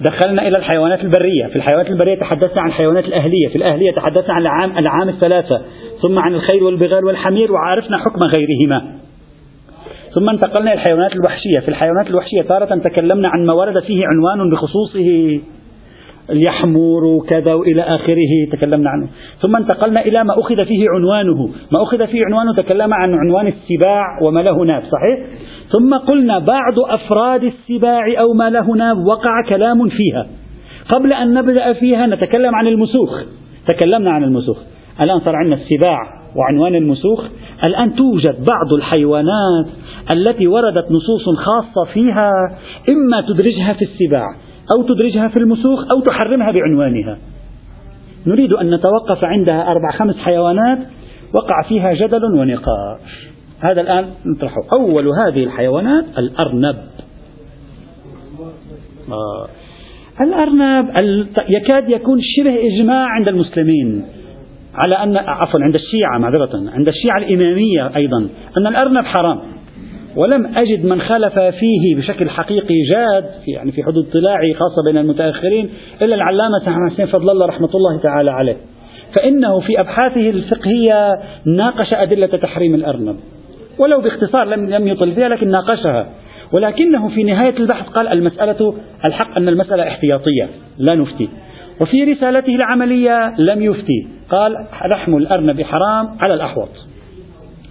دخلنا إلى الحيوانات البرية. في الحيوانات البرية تحدثنا عن الحيوانات الأهلية. في الأهلية تحدثنا عن العام العام الثلاثة. ثم عن الخيل والبغال والحمير وعرفنا حكم غيرهما. ثم انتقلنا إلى الحيوانات الوحشية. في الحيوانات الوحشية تارة تكلمنا عن ما ورد فيه عنوان بخصوصه اليحمور وكذا وإلى آخره تكلمنا عنه. ثم انتقلنا إلى ما أخذ فيه عنوانه. ما أخذ فيه عنوانه تكلم عن عنوان السباع وما له ناب صحيح؟ ثم قلنا بعض أفراد السباع أو ما له ناب وقع كلام فيها. قبل أن نبدأ فيها نتكلم عن المسوخ. تكلمنا عن المسوخ. الآن صار عندنا السباع وعنوان المسوخ. الآن توجد بعض الحيوانات التي وردت نصوص خاصة فيها إما تدرجها في السباع. أو تدرجها في المسوخ أو تحرمها بعنوانها. نريد أن نتوقف عندها أربع خمس حيوانات وقع فيها جدل ونقاش. هذا الآن نطرحه. أول هذه الحيوانات الأرنب. آه. الأرنب يكاد يكون شبه إجماع عند المسلمين على أن عفوا عند الشيعة معذرة عند الشيعة الإمامية أيضا أن الأرنب حرام. ولم أجد من خالف فيه بشكل حقيقي جاد في يعني في حدود اطلاعي خاصة بين المتأخرين إلا العلامة حسين فضل الله رحمة الله تعالى عليه. فإنه في أبحاثه الفقهية ناقش أدلة تحريم الأرنب. ولو باختصار لم لم يطل فيها لكن ناقشها. ولكنه في نهاية البحث قال المسألة الحق أن المسألة احتياطية لا نفتي. وفي رسالته العملية لم يفتي. قال لحم الأرنب حرام على الأحوط.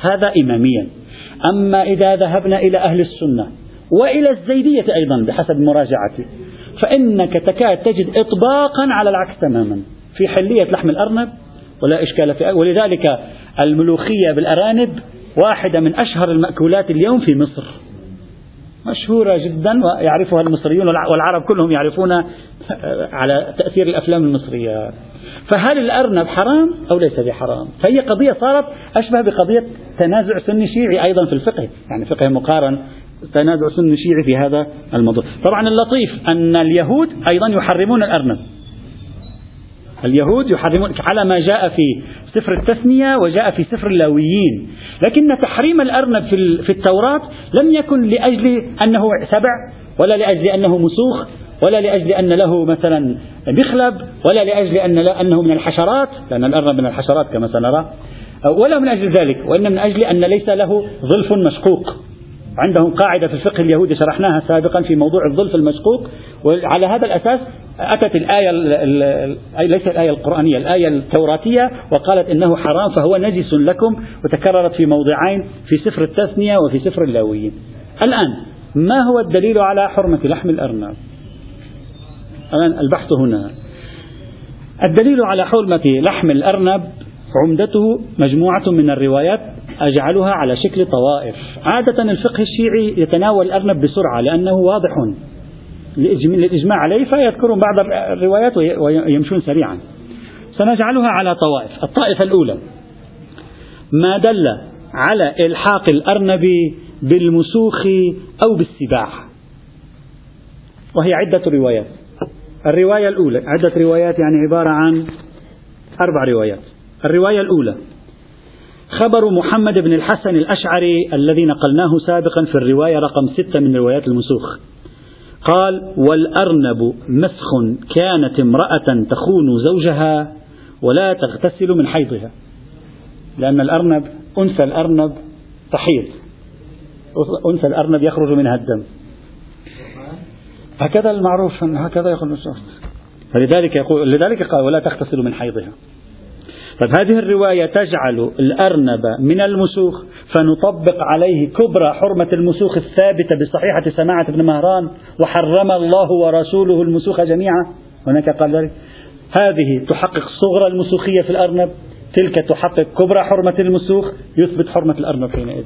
هذا إماميا. أما إذا ذهبنا إلى أهل السنة وإلى الزيدية أيضا بحسب مراجعتي فإنك تكاد تجد إطباقا على العكس تماما. في حلية لحم الأرنب ولا إشكال في ولذلك الملوخية بالأرانب واحدة من أشهر المأكولات اليوم في مصر. مشهورة جدا ويعرفها المصريون والعرب كلهم يعرفون على تأثير الأفلام المصرية. فهل الأرنب حرام أو ليس بحرام؟ فهي قضية صارت أشبه بقضية تنازع سني شيعي أيضا في الفقه. يعني فقه مقارن تنازع سني شيعي في هذا الموضوع. طبعا اللطيف أن اليهود أيضا يحرمون الأرنب. اليهود يحرمون على ما جاء في سفر التثنية وجاء في سفر اللاويين. لكن تحريم الأرنب في التوراة لم يكن لأجل أنه سبع ولا لأجل أنه مسوخ ولا لأجل أن له مثلا مخلب ولا لأجل أن أنه من الحشرات لأن الأرنب من الحشرات كما سنرى ولا من أجل ذلك وإن من أجل أن ليس له ظلف مشقوق. عندهم قاعدة في الفقه اليهودي شرحناها سابقا في موضوع الظلف المشقوق وعلى هذا الأساس أتت الآية ليس الآية القرآنية الآية التوراتية وقالت إنه حرام فهو نجس لكم وتكررت في موضعين في سفر التثنية وفي سفر اللاويين. الآن ما هو الدليل على حرمة لحم الأرنب؟ الآن البحث هنا. الدليل على حرمة لحم الأرنب عمدته مجموعة من الروايات أجعلها على شكل طوائف. عادة الفقه الشيعي يتناول الأرنب بسرعة لأنه واضح للإجماع عليه فيذكرون بعض الروايات ويمشون سريعا. سنجعلها على طوائف. الطائفة الأولى. ما دل على إلحاق الأرنب بالمسوخ أو بالسباع. وهي عدة روايات. الرواية الأولى عدة روايات يعني عبارة عن أربع روايات. الرواية الأولى خبر محمد بن الحسن الأشعري الذي نقلناه سابقا في الرواية رقم ستة من روايات المسوخ. قال والأرنب مسخ كانت امرأة تخون زوجها ولا تغتسل من حيضها. لأن الأرنب أنثى الأرنب تحيض. أنثى الأرنب يخرج منها الدم. هكذا المعروف هكذا يقول فلذلك يقول لذلك قال ولا تغتسل من حيضها. طيب هذه الرواية تجعل الأرنب من المسوخ فنطبق عليه كبرى حرمة المسوخ الثابتة بصحيحة سماعة ابن مهران وحرم الله ورسوله المسوخ جميعا. هناك قال ذلك. هذه تحقق صغرى المسوخية في الأرنب تلك تحقق كبرى حرمة المسوخ يثبت حرمة الأرنب حينئذ.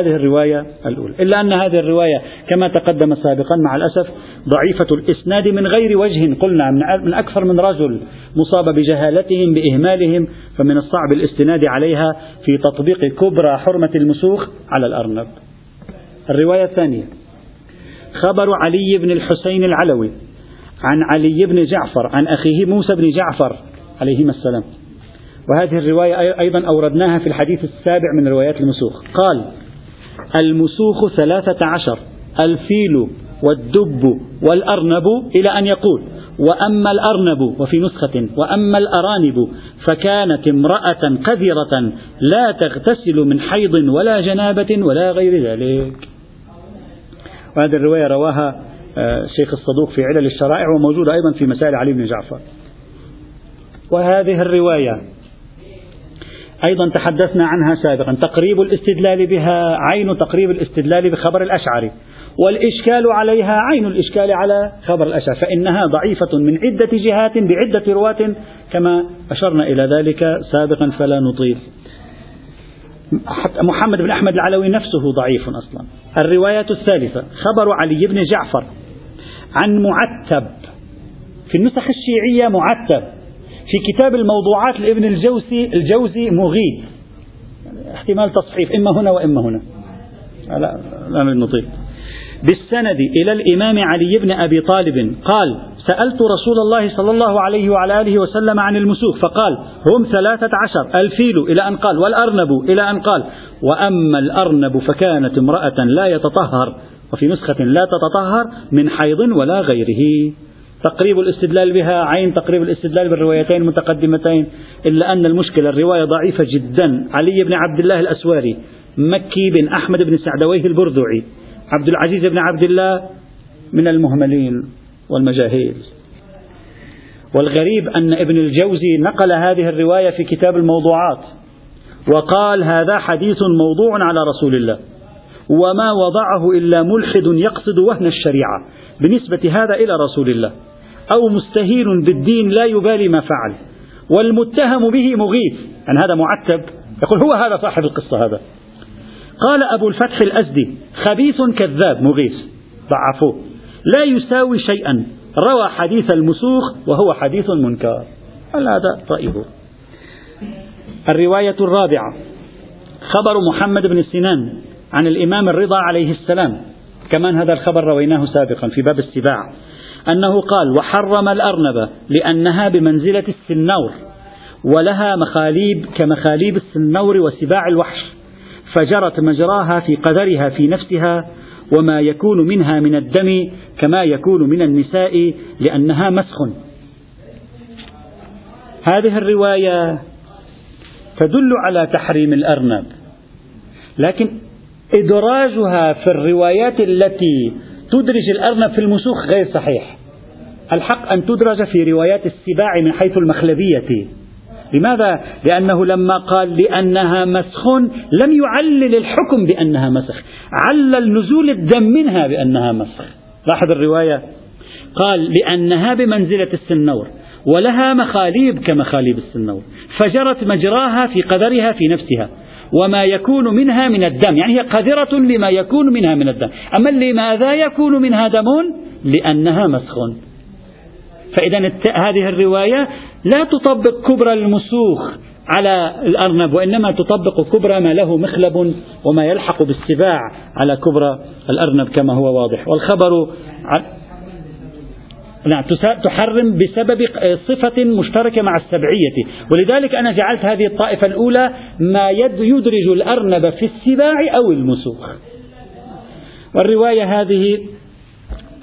هذه الرواية الأولى. إلا أن هذه الرواية كما تقدم سابقا مع الأسف ضعيفة الإسناد من غير وجه. قلنا من أكثر من رجل مصاب بجهالتهم بإهمالهم فمن الصعب الاستناد عليها في تطبيق كبرى حرمة المسوخ على الأرنب. الرواية الثانية. خبر علي بن الحسين العلوي عن علي بن جعفر عن أخيه موسى بن جعفر عليهما السلام. وهذه الرواية أيضا أوردناها في الحديث السابع من روايات المسوخ قال المسوخ ثلاثة عشر الفيل والدب والأرنب إلى أن يقول وأما الأرنب وفي نسخة وأما الأرانب فكانت امرأة قذرة لا تغتسل من حيض ولا جنابة ولا غير ذلك. وهذه الرواية رواها آه، الصدوق في علل الشرائع وموجودة أيضا في مسائل علي بن جعفر. وهذه الرواية أيضا تحدثنا عنها سابقا. تقريب الاستدلال بها عين تقريب الاستدلال بخبر الأشعري. والإشكال عليها عين الإشكال على خبر الأشعري. فإنها ضعيفة من عدة جهات بعدة رواة كما أشرنا إلى ذلك سابقا فلا نطيل. محمد بن أحمد العلوي نفسه ضعيف أصلا. الرواية الثالثة خبر علي بن جعفر عن معتب. في النسخ الشيعية معتب. في كتاب الموضوعات لابن الجوزي الجوزي مغيب. احتمال تصحيف إما هنا وإما هنا. لا لا نطيل. بالسند إلى الإمام علي بن أبي طالب قال سألت رسول الله صلى الله عليه وعلى آله وسلم عن المسوخ فقال هم ثلاثة عشر الفيل إلى أن قال والأرنب إلى أن قال. وأما الأرنب فكانت امرأة لا يتطهر وفي نسخة لا تتطهر من حيض ولا غيره. تقريب الاستدلال بها عين تقريب الاستدلال بالروايتين المتقدمتين إلا أن المشكلة الرواية ضعيفة جدا. علي بن عبد الله الأسواري مكي بن أحمد بن سعدويه البردعي عبد العزيز بن عبد الله من المهملين والمجاهيل. والغريب أن ابن الجوزي نقل هذه الرواية في كتاب الموضوعات وقال هذا حديث موضوع على رسول الله وما وضعه إلا ملحد يقصد وهن الشريعة. بنسبة هذا إلى رسول الله. أو مستهين بالدين لا يبالي ما فعل. والمتهم به مغيث. يعني هذا معتب. يقول هو هذا صاحب القصة هذا. قال أبو الفتح الأزدي خبيث كذاب مغيث. ضعفوه. لا يساوي شيئا. روى حديث المسوخ وهو حديث منكر. هذا رأيه؟ الرواية الرابعة. خبر محمد بن سنان عن الإمام الرضا عليه السلام. كمان هذا الخبر رويناه سابقا في باب السباع أنه قال وحرم الأرنب لأنها بمنزلة السنور ولها مخاليب كمخاليب السنور وسباع الوحش فجرت مجراها في قدرها في نفسها وما يكون منها من الدم كما يكون من النساء لأنها مسخ. هذه الرواية تدل على تحريم الأرنب لكن إدراجها في الروايات التي تدرج الأرنب في المسوخ غير صحيح. الحق أن تدرج في روايات السباع من حيث المخلبية. لماذا؟ لأنه لما قال لأنها مسخ لم يعلل الحكم بأنها مسخ. علل نزول الدم منها بأنها مسخ. لاحظ الرواية؟ قال لأنها بمنزلة السنور ولها مخاليب كمخاليب السنور. فجرت مجراها في قدرها في نفسها. وما يكون منها من الدم. يعني هي قادرة لما يكون منها من الدم. أما لماذا يكون منها دم؟ لأنها مسخ. فإذا هذه الرواية لا تطبق كبرى المسوخ على الأرنب وإنما تطبق كبرى ما له مخلب وما يلحق بالسباع على كبرى الأرنب كما هو واضح. والخبر نعم تحرم بسبب صفة مشتركة مع السبعية. ولذلك أنا جعلت هذه الطائفة الأولى ما يدرج الأرنب في السباع أو المسوخ. والرواية هذه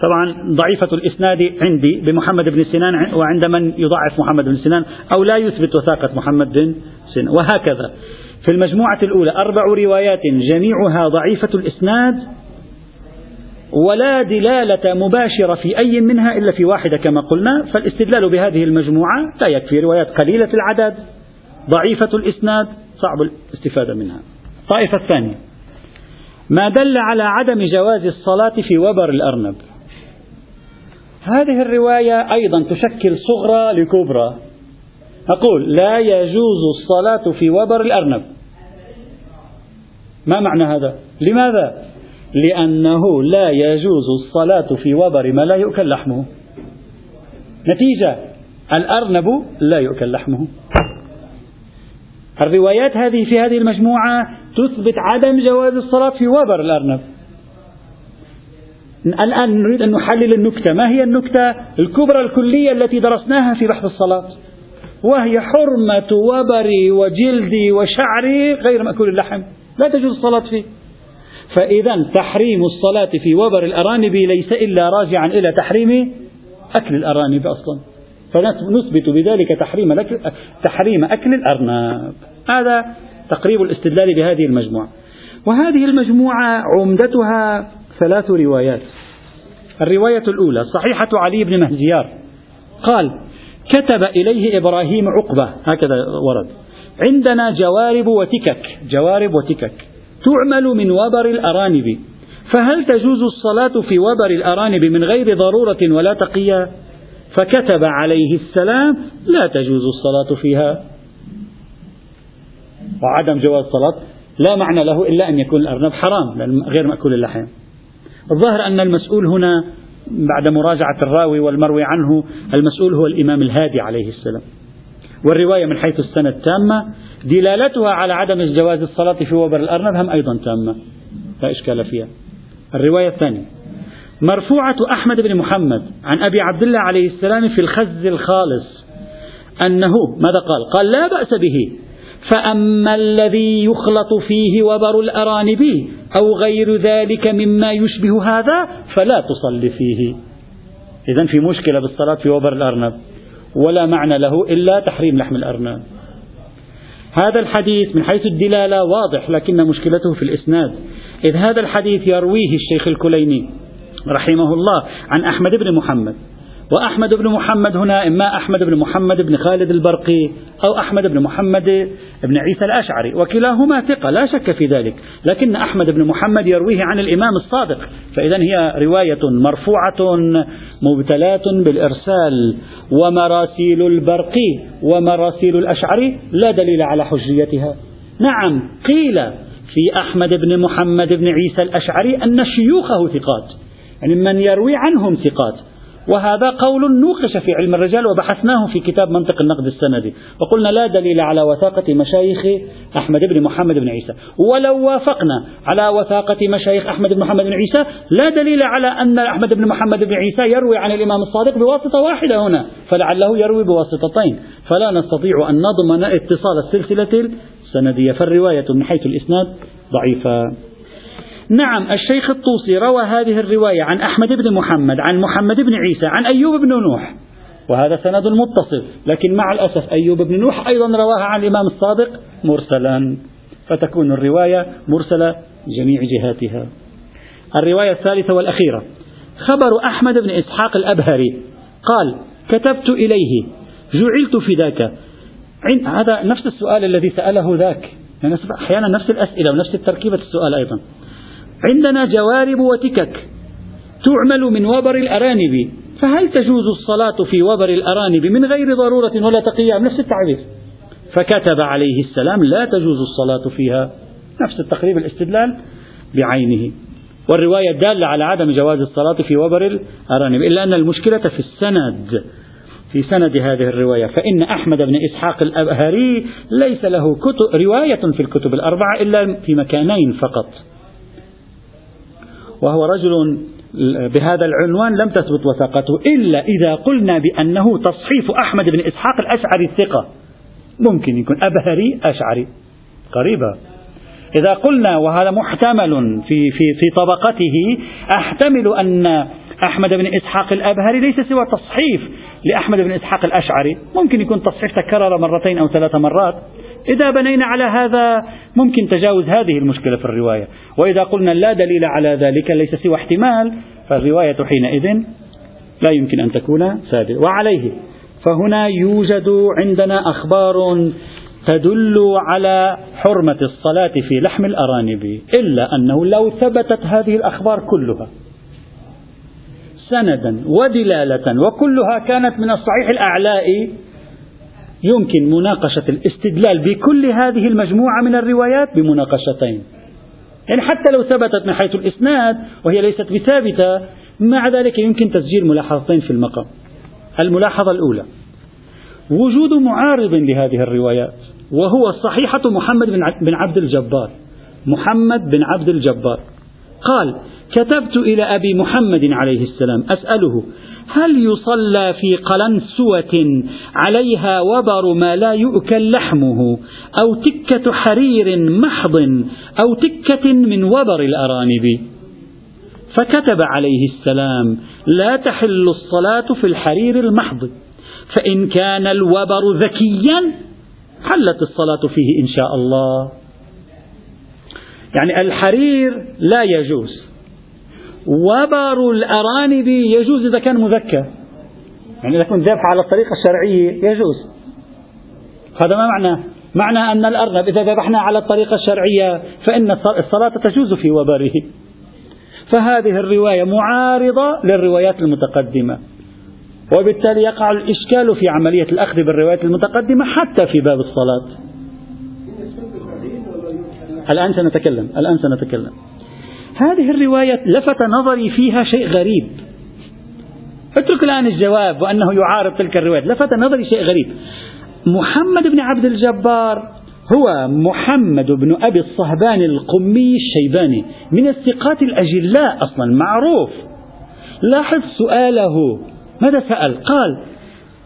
طبعا ضعيفة الإسناد عندي بمحمد بن سنان وعند من يضعف محمد بن سنان أو لا يثبت وثاقة محمد بن سنان. وهكذا. في المجموعة الأولى أربع روايات جميعها ضعيفة الإسناد ولا دلالة مباشرة في أي منها إلا في واحدة كما قلنا فالاستدلال بهذه المجموعة لا يكفي روايات قليلة العدد ضعيفة الإسناد صعب الاستفادة منها. الطائفة الثانية ما دل على عدم جواز الصلاة في وبر الأرنب. هذه الرواية أيضا تشكل صغرى لكبرى. أقول لا يجوز الصلاة في وبر الأرنب. ما معنى هذا؟ لماذا؟ لأنه لا يجوز الصلاة في وبر ما لا يؤكل لحمه. نتيجة الأرنب لا يؤكل لحمه. الروايات هذه في هذه المجموعة تثبت عدم جواز الصلاة في وبر الأرنب. الآن نريد أن نحلل النكتة. ما هي النكتة الكبرى الكلية التي درسناها في بحث الصلاة؟ وهي حرمة وبري وجلدي وشعري غير مأكول اللحم. لا تجوز الصلاة فيه. فإذا تحريم الصلاة في وبر الأرانب ليس إلا راجعا إلى تحريم أكل الأرانب أصلا. فنثبت بذلك تحريم تحريم أكل الأرنب. هذا تقريب الاستدلال بهذه المجموعة. وهذه المجموعة عمدتها ثلاث روايات. الرواية الأولى صحيحة علي بن مهزيار قال كتب إليه إبراهيم عقبة. هكذا ورد. عندنا جوارب وتكك. جوارب وتكك. تعمل من وبر الأرانب. فهل تجوز الصلاة في وبر الأرانب من غير ضرورة ولا تقية؟ فكتب عليه السلام لا تجوز الصلاة فيها. وعدم جواز الصلاة لا معنى له إلا أن يكون الأرنب حرام غير مأكول اللحم الظاهر أن المسؤول هنا بعد مراجعة الراوي والمروي عنه المسؤول هو الإمام الهادي عليه السلام. والرواية من حيث السند تامة دلالتها على عدم جواز الصلاة في وبر الأرنب هم أيضا تامة. لا إشكال فيها. الرواية الثانية. مرفوعة أحمد بن محمد عن أبي عبد الله عليه السلام في الخز الخالص أنه ماذا قال؟ قال لا بأس به. فأما الذي يخلط فيه وبر الأرانب أو غير ذلك مما يشبه هذا فلا تصلي فيه. إذا في مشكلة بالصلاة في وبر الأرنب. ولا معنى له إلا تحريم لحم الأرنب. هذا الحديث من حيث الدلالة واضح لكن مشكلته في الإسناد. إذ هذا الحديث يرويه الشيخ الكليني رحمه الله عن أحمد بن محمد. وأحمد بن محمد هنا إما أحمد بن محمد بن خالد البرقي أو أحمد بن محمد بن عيسى الأشعري وكلاهما ثقة لا شك في ذلك. لكن أحمد بن محمد يرويه عن الإمام الصادق فإذا هي رواية مرفوعة مبتلاة بالإرسال ومراسيل البرقي ومراسيل الأشعري لا دليل على حجيتها. نعم قيل في أحمد بن محمد بن عيسى الأشعري أن شيوخه ثقات يعني من يروي عنهم ثقات. وهذا قول نوقش في علم الرجال وبحثناه في كتاب منطق النقد السندي. وقلنا لا دليل على وثاقة مشايخ أحمد بن محمد بن عيسى. ولو وافقنا على وثاقة مشايخ أحمد بن محمد بن عيسى لا دليل على أن أحمد بن محمد بن عيسى يروي عن الإمام الصادق بواسطة واحدة هنا فلعله يروي بواسطتين. فلا نستطيع أن نضمن اتصال السلسلة السندية. فالرواية من حيث الإسناد ضعيفة. نعم الشيخ الطوسي روى هذه الرواية عن أحمد بن محمد عن محمد بن عيسى عن أيوب بن نوح وهذا سند متصل لكن مع الأسف أيوب بن نوح أيضا رواها عن الإمام الصادق مرسلا فتكون الرواية مرسلة جميع جهاتها. الرواية الثالثة والأخيرة خبر أحمد بن إسحاق الأبهري قال كتبت إليه جعلت فداك هذا نفس السؤال الذي سأله ذاك يعني أحيانا نفس الأسئلة ونفس التركيبة السؤال أيضا. عندنا جوارب وتكك تعمل من وبر الأرانب. فهل تجوز الصلاة في وبر الأرانب من غير ضرورة ولا تقيام؟ نفس التعبير. فكتب عليه السلام لا تجوز الصلاة فيها. نفس التقريب الاستدلال بعينه. والرواية دالة على عدم جواز الصلاة في وبر الأرانب إلا أن المشكلة في السند في سند هذه الرواية. فإن أحمد بن إسحاق الأبهري ليس له كتب رواية في الكتب الأربعة إلا في مكانين فقط. وهو رجل بهذا العنوان لم تثبت وثاقته إلا إذا قلنا بأنه تصحيف أحمد بن إسحاق الأشعري الثقة. ممكن يكون أبهري أشعري. قريبة. إذا قلنا وهذا محتمل في في في طبقته أحتمل أن أحمد بن إسحاق الأبهري ليس سوى تصحيف لأحمد بن إسحاق الأشعري. ممكن يكون تصحيف تكرر مرتين أو ثلاث مرات. إذا بنينا على هذا ممكن تجاوز هذه المشكلة في الرواية. وإذا قلنا لا دليل على ذلك ليس سوى احتمال فالرواية حينئذ لا يمكن أن تكون ثابتة وعليه فهنا يوجد عندنا أخبار تدل على حرمة الصلاة في لحم الأرانب إلا أنه لو ثبتت هذه الأخبار كلها سندا ودلالة وكلها كانت من الصحيح الأعلاء يمكن مناقشة الاستدلال بكل هذه المجموعة من الروايات بمناقشتين. يعني حتى لو ثبتت من حيث الإسناد وهي ليست بثابتة مع ذلك يمكن تسجيل ملاحظتين في المقام. الملاحظة الأولى وجود معارض لهذه الروايات وهو صحيحة محمد بن عبد الجبار. محمد بن عبد الجبار. قال كتبت إلى أبي محمد عليه السلام أسأله هل يصلى في قلنسوة عليها وبر ما لا يؤكل لحمه؟ أو تكة حرير محض أو تكة من وبر الأرانب. فكتب عليه السلام لا تحل الصلاة في الحرير المحض فإن كان الوبر ذكيا حلت الصلاة فيه إن شاء الله. يعني الحرير لا يجوز. وبر الأرانب يجوز إذا كان مذكى. يعني إذا كنت ذبح على الطريقة الشرعية يجوز. هذا ما معناه؟ معنى أن الأرنب إذا ذبحنا على الطريقة الشرعية فإن الصلاة تجوز في وبره. فهذه الرواية معارضة للروايات المتقدمة. وبالتالي يقع الإشكال في عملية الأخذ بالروايات المتقدمة حتى في باب الصلاة. الآن سنتكلم الآن سنتكلم. هذه الرواية لفت نظري فيها شيء غريب. اترك الآن الجواب وأنه يعارض تلك الرواية. لفت نظري شيء غريب. محمد بن عبد الجبار هو محمد بن أبي الصهبان القمي الشيباني من الثقات الأجلاء أصلا معروف. لاحظ سؤاله ماذا سأل؟ قال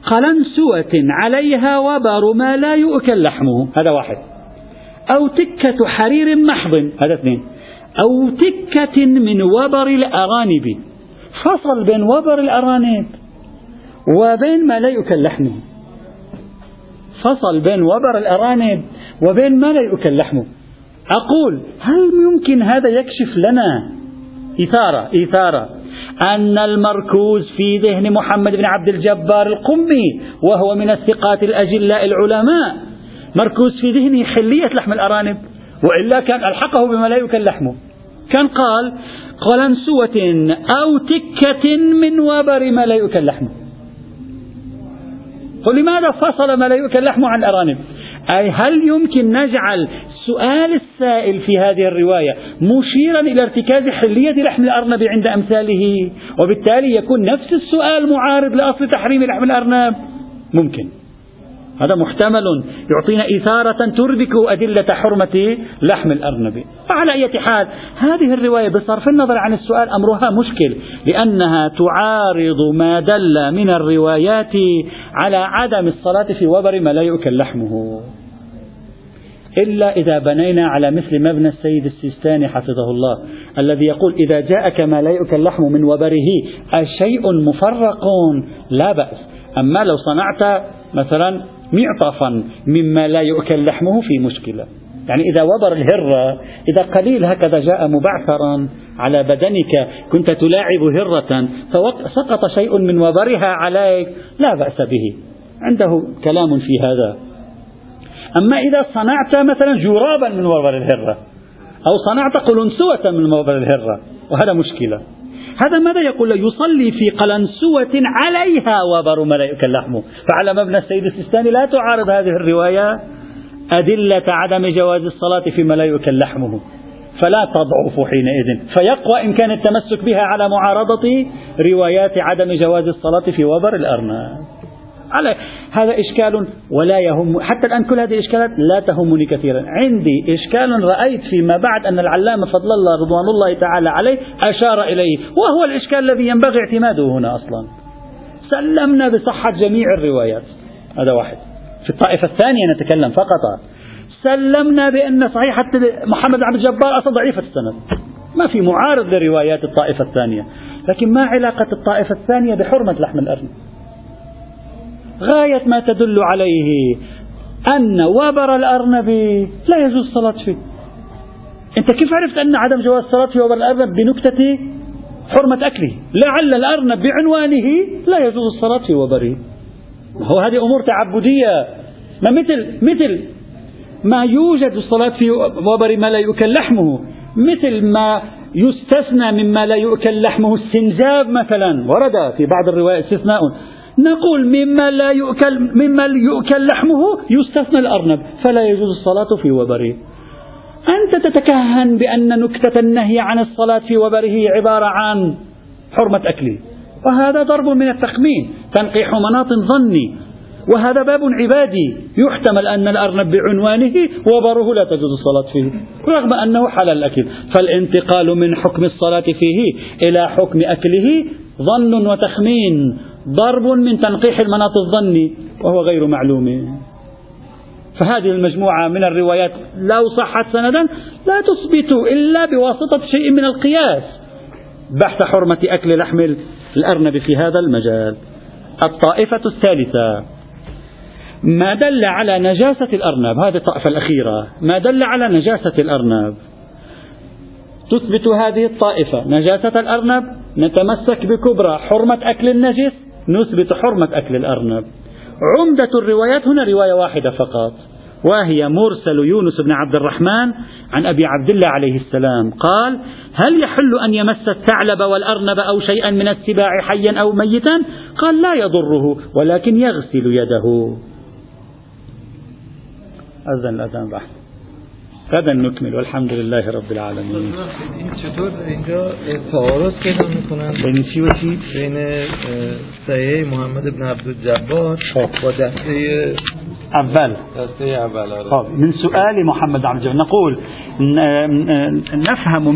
قلنسوة عليها وبر ما لا يؤكل لحمه. هذا واحد. أو تكة حرير محض. هذا اثنين. أو تكة من وبر الأرانب. فصل بين وبر الأرانب وبين ما لا يؤكل لحمه. فصل بين وبر الأرانب وبين ما لا يؤكل لحمه. أقول هل يمكن هذا يكشف لنا إثارة إثارة؟ أن المركوز في ذهن محمد بن عبد الجبار القمي وهو من الثقات الأجلاء العلماء مركوز في ذهنه حلية لحم الأرانب وإلا كان ألحقه بما لا يكل لحمه. كان قال قلنسوة أو تكة من وبر ما لا يؤكل لحمه. لماذا فصل ما لا يؤكل لحمه عن الأرانب؟ أي هل يمكن نجعل سؤال السائل في هذه الرواية مشيرا إلى ارتكاز حلية لحم الأرنب عند أمثاله؟ وبالتالي يكون نفس السؤال معارض لأصل تحريم لحم الأرنب؟ ممكن. هذا محتمل. يعطينا إثارة تربك أدلة حرمة لحم الأرنب. وعلى أي حال هذه الرواية بصرف النظر عن السؤال أمرها مشكل لأنها تعارض ما دل من الروايات على عدم الصلاة في وبر ما لا يؤكل لحمه. إلا إذا بنينا على مثل مبنى السيد السيستاني حفظه الله الذي يقول إذا جاءك ما لا يؤكل لحم من وبره أشيء مفرق؟ لا بأس. أما لو صنعت مثلا معطفا مما لا يؤكل لحمه في مشكلة. يعني إذا وبر الهرة إذا قليل هكذا جاء مبعثرا على بدنك كنت تلاعب هرة فسقط شيء من وبرها عليك لا بأس به. عنده كلام في هذا. أما إذا صنعت مثلا جرابا من وبر الهرة أو صنعت قلنسوة من وبر الهرة وهذا مشكلة. هذا ماذا يقول؟ يصلي في قلنسوة عليها وبر ملائكة لحمه فعلى مبنى السيد السيستاني لا تعارض هذه الرواية أدلة عدم جواز الصلاة في ملائكة لحمه فلا تضعف حينئذ. فيقوى إمكان التمسك بها على معارضة روايات عدم جواز الصلاة في وبر الأرنب. على هذا إشكال ولا يهم. حتى الآن كل هذه الإشكالات لا تهمني كثيرا. عندي إشكال رأيت فيما بعد أن العلامة فضل الله رضوان الله تعالى عليه أشار إليه وهو الإشكال الذي ينبغي اعتماده هنا أصلا. سلمنا بصحة جميع الروايات. هذا واحد. في الطائفة الثانية نتكلم فقط. سلمنا بأن صحيحة محمد عبد الجبار أصلا ضعيفة السند. ما في معارض لروايات الطائفة الثانية. لكن ما علاقة الطائفة الثانية بحرمة لحم الأرنب؟ غاية ما تدل عليه أن وبر الأرنب لا يجوز الصلاة فيه. أنت كيف عرفت أن عدم جواز الصلاة في وبر الأرنب بنكتة حرمة أكله؟ لعل الأرنب بعنوانه لا يجوز الصلاة في وبره. هو هذه أمور تعبدية. ما مثل مثل ما يوجد الصلاة في وبر ما لا يؤكل لحمه. مثل ما يستثنى مما لا يؤكل لحمه السنجاب مثلا. ورد في بعض الروايات استثناء. نقول مما لا يؤكل مما يؤكل لحمه يستثنى الأرنب فلا يجوز الصلاة في وبره. أنت تتكهن بأن نكتة النهي عن الصلاة في وبره عبارة عن حرمة أكله وهذا ضرب من التخمين تنقيح مناط ظني. وهذا باب عبادي. يحتمل أن الأرنب بعنوانه وبره لا تجوز الصلاة فيه رغم أنه حلال الأكل. فالانتقال من حكم الصلاة فيه إلى حكم أكله ظن وتخمين. ضرب من تنقيح المناط الظني وهو غير معلوم. فهذه المجموعة من الروايات لو صحت سندا لا تثبت إلا بواسطة شيء من القياس. بحث حرمة أكل لحم الأرنب في هذا المجال. الطائفة الثالثة. ما دل على نجاسة الأرنب. هذه الطائفة الأخيرة. ما دل على نجاسة الأرنب. تثبت هذه الطائفة. نجاسة الأرنب. نتمسك بكبرى. حرمة أكل النجس. نثبت حرمة أكل الأرنب. عمدة الروايات هنا رواية واحدة فقط وهي مرسل يونس بن عبد الرحمن عن أبي عبد الله عليه السلام. قال هل يحل أن يمس الثعلب والأرنب أو شيئا من السباع حيا أو ميتا؟ قال لا يضره ولكن يغسل يده. أذن الأذان بحث غدا نكمل والحمد لله رب العالمين. چطور؟ اینجا تعارض پیدا میکنن. بین چی و چی؟ بین سیه محمد ابن عبدالجبار با دسته أول. دسته اول. طب من سؤال محمد عبد الجبار نقول نفهم من